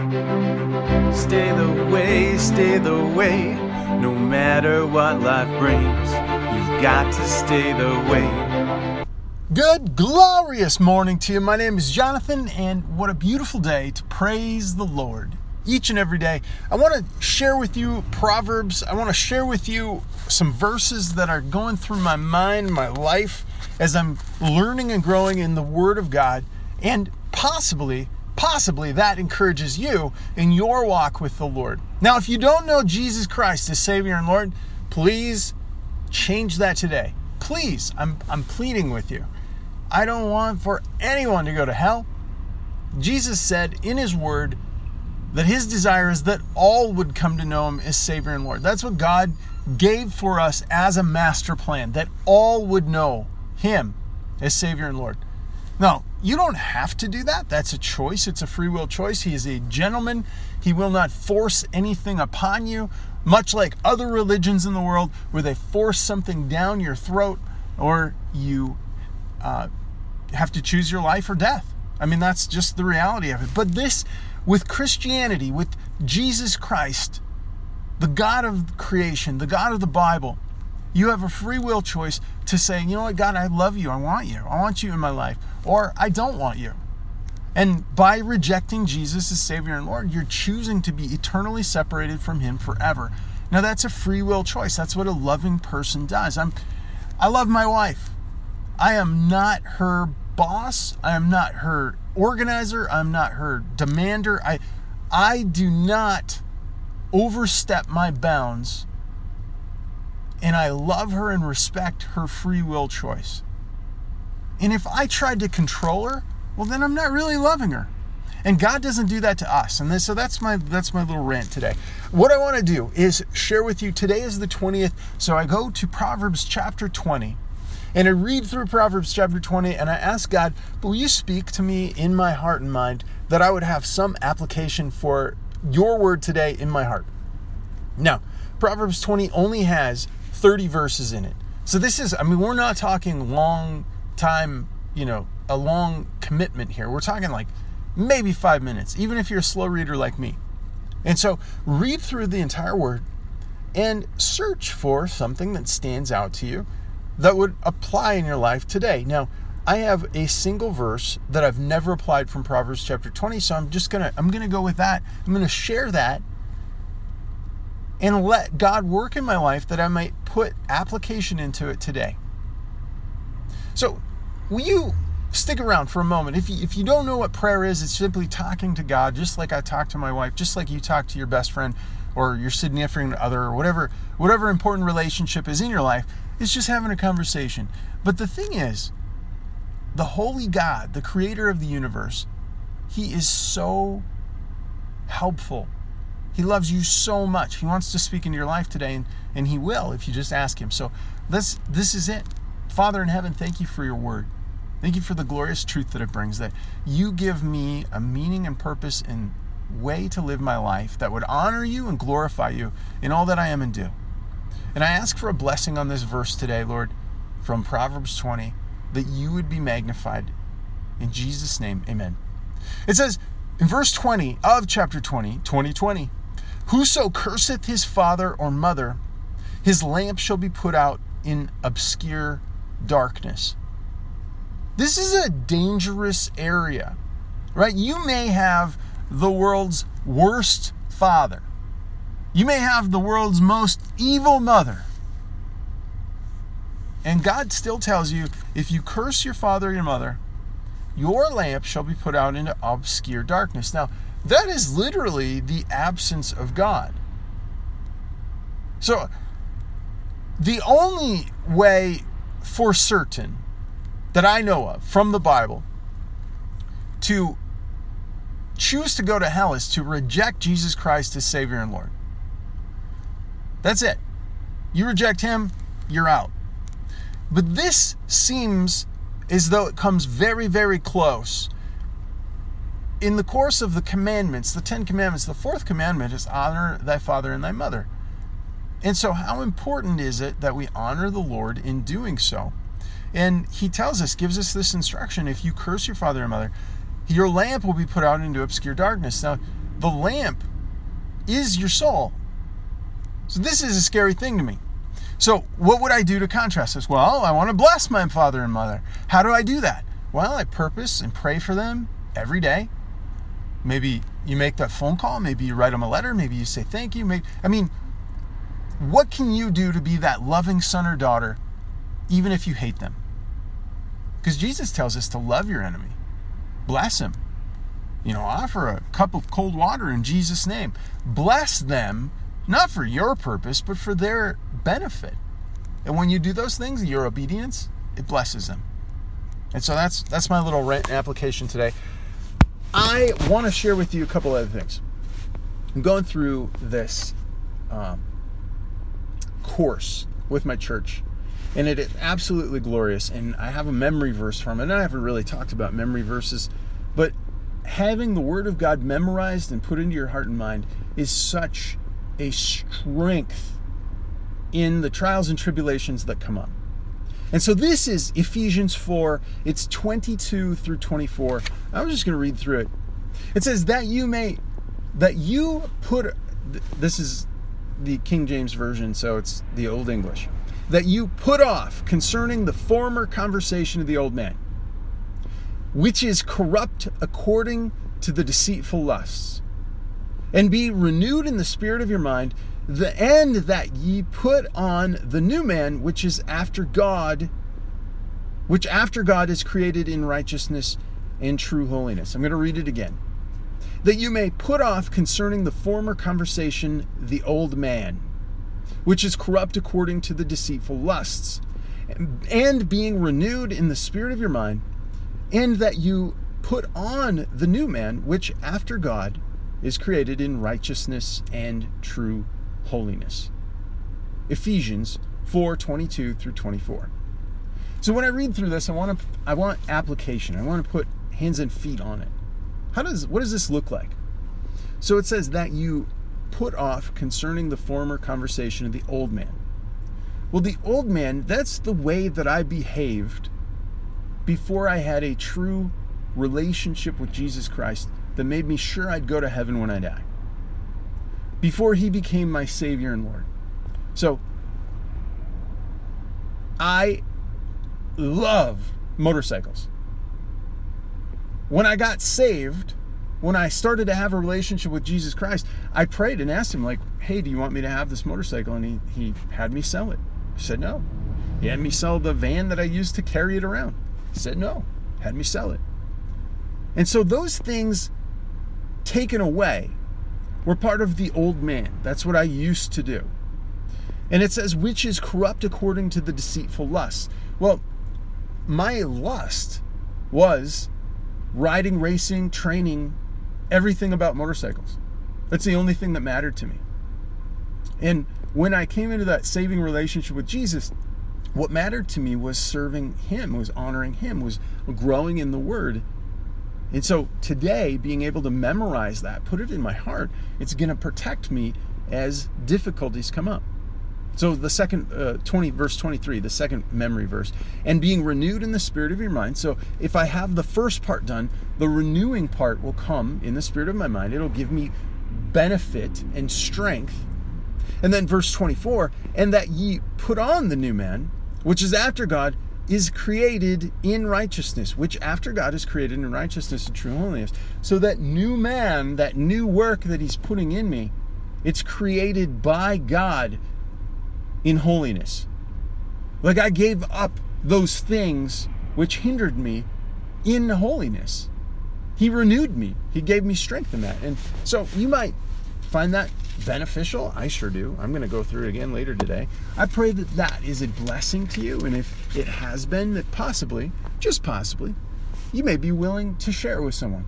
Stay the way, stay the way, no matter what life brings. You've got to stay the way. Good, glorious morning to you. My name is Jonathan, and what a beautiful day to praise the Lord. Each and every day, I want to share with you Proverbs. I want to share with you some verses that are going through my mind, my life, as I'm learning and growing in the Word of God, and possibly possibly that encourages you in your walk with the Lord. Now, if you don't know Jesus Christ as Savior and Lord, please change that today. Please, I'm, I'm pleading with you. I don't want for anyone to go to hell. Jesus said in His Word that His desire is that all would come to know Him as Savior and Lord. That's what God gave for us as a master plan, that all would know Him as Savior and Lord. Now, you don't have to do that. That's a choice. It's a free will choice. He is a gentleman. He will not force anything upon you, much like other religions in the world where they force something down your throat or you uh, have to choose your life or death. I mean, that's just the reality of it. But this, with Christianity, with Jesus Christ, the God of creation, the God of the Bible, you have a free will choice to say, you know what, God, I love you. I want you. I want you in my life. Or I don't want you. And by rejecting Jesus as Savior and Lord, you're choosing to be eternally separated from Him forever. Now that's a free will choice. That's what a loving person does. I'm I love my wife. I am not her boss. I am not her organizer. I'm not her demander. I I do not overstep my bounds and I love her and respect her free will choice. And if I tried to control her, well then I'm not really loving her. And God doesn't do that to us. And so that's my that's my little rant today. What I want to do is share with you today is the 20th, so I go to Proverbs chapter 20. And I read through Proverbs chapter 20 and I ask God, will you speak to me in my heart and mind that I would have some application for your word today in my heart? Now, Proverbs 20 only has 30 verses in it. So this is, I mean, we're not talking long time, you know, a long commitment here. We're talking like maybe five minutes, even if you're a slow reader like me. And so read through the entire word and search for something that stands out to you that would apply in your life today. Now, I have a single verse that I've never applied from Proverbs chapter 20, so I'm just going to I'm going to go with that. I'm going to share that and let God work in my life that I might put application into it today. So, will you stick around for a moment? If you, if you don't know what prayer is, it's simply talking to God, just like I talk to my wife, just like you talk to your best friend or your significant other or whatever whatever important relationship is in your life. It's just having a conversation. But the thing is, the holy God, the creator of the universe, he is so helpful he loves you so much. He wants to speak into your life today, and, and He will if you just ask Him. So this, this is it. Father in heaven, thank you for your word. Thank you for the glorious truth that it brings, that you give me a meaning and purpose and way to live my life that would honor you and glorify you in all that I am and do. And I ask for a blessing on this verse today, Lord, from Proverbs 20, that you would be magnified. In Jesus' name, amen. It says in verse 20 of chapter 20, 2020, Whoso curseth his father or mother, his lamp shall be put out in obscure darkness. This is a dangerous area, right? You may have the world's worst father. You may have the world's most evil mother. And God still tells you if you curse your father or your mother, your lamp shall be put out into obscure darkness. Now, that is literally the absence of God. So, the only way for certain that I know of from the Bible to choose to go to hell is to reject Jesus Christ as Savior and Lord. That's it. You reject Him, you're out. But this seems as though it comes very, very close in the course of the commandments, the Ten Commandments, the fourth commandment is honor thy father and thy mother. And so, how important is it that we honor the Lord in doing so? And he tells us, gives us this instruction if you curse your father and mother, your lamp will be put out into obscure darkness. Now, the lamp is your soul. So this is a scary thing to me. So what would I do to contrast this? Well, I want to bless my father and mother. How do I do that? Well, I purpose and pray for them every day. Maybe you make that phone call, maybe you write them a letter, maybe you say thank you. Maybe, I mean, what can you do to be that loving son or daughter even if you hate them? Because Jesus tells us to love your enemy, bless him. You know, offer a cup of cold water in Jesus' name. Bless them, not for your purpose, but for their benefit. And when you do those things, your obedience, it blesses them. And so that's that's my little rant application today. I want to share with you a couple other things. I'm going through this um, course with my church, and it is absolutely glorious. And I have a memory verse from it. And I haven't really talked about memory verses, but having the Word of God memorized and put into your heart and mind is such a strength in the trials and tribulations that come up. And so this is Ephesians 4, it's 22 through 24. I'm just going to read through it. It says, That you may, that you put, this is the King James Version, so it's the Old English, that you put off concerning the former conversation of the old man, which is corrupt according to the deceitful lusts, and be renewed in the spirit of your mind the end that ye put on the new man which is after God which after God is created in righteousness and true holiness. I'm going to read it again. That you may put off concerning the former conversation the old man, which is corrupt according to the deceitful lusts, and being renewed in the spirit of your mind, and that you put on the new man, which after God is created in righteousness and true holiness. Ephesians 4 22 through 24. So when I read through this, I want to I want application. I want to put hands and feet on it. How does what does this look like? So it says that you put off concerning the former conversation of the old man. Well, the old man, that's the way that I behaved before I had a true relationship with Jesus Christ that made me sure I'd go to heaven when I die before he became my Savior and Lord. So, I love motorcycles. When I got saved, when I started to have a relationship with Jesus Christ, I prayed and asked him, like, hey, do you want me to have this motorcycle? And he, he had me sell it. He said no. He had me sell the van that I used to carry it around. Said no. Had me sell it. And so those things taken away we're part of the old man. That's what I used to do. And it says, which is corrupt according to the deceitful lust. Well, my lust was riding, racing, training, everything about motorcycles. That's the only thing that mattered to me. And when I came into that saving relationship with Jesus, what mattered to me was serving Him, was honoring Him, was growing in the Word and so today, being able to memorize that, put it in my heart, it's going to protect me as difficulties come up. So the second uh, 20 verse 23, the second memory verse, and being renewed in the spirit of your mind. So if I have the first part done, the renewing part will come in the spirit of my mind. It'll give me benefit and strength. And then verse 24, and that ye put on the new man, which is after God, is created in righteousness, which after God is created in righteousness and true holiness. So that new man, that new work that He's putting in me, it's created by God in holiness. Like I gave up those things which hindered me in holiness. He renewed me. He gave me strength in that. And so you might find that beneficial? I sure do. I'm going to go through it again later today. I pray that that is a blessing to you. And if it has been, that possibly, just possibly, you may be willing to share it with someone.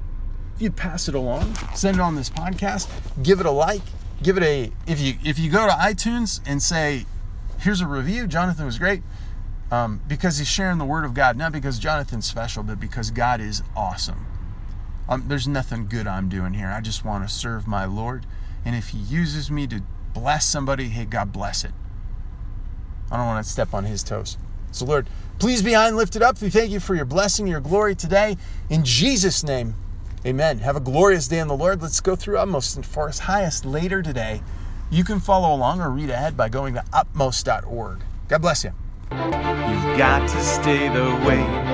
If you pass it along, send it on this podcast, give it a like, give it a if you if you go to iTunes and say, here's a review, Jonathan was great. Um, because he's sharing the word of God, not because Jonathan's special, but because God is awesome. Um, there's nothing good I'm doing here. I just want to serve my Lord and if He uses me to bless somebody, hey, God bless it. I don't want to step on His toes. So, Lord, please be high and lifted up. We thank you for your blessing, your glory today. In Jesus' name, Amen. Have a glorious day in the Lord. Let's go through Utmost and for His Highest later today. You can follow along or read ahead by going to utmost.org. God bless you. You've got to stay the way.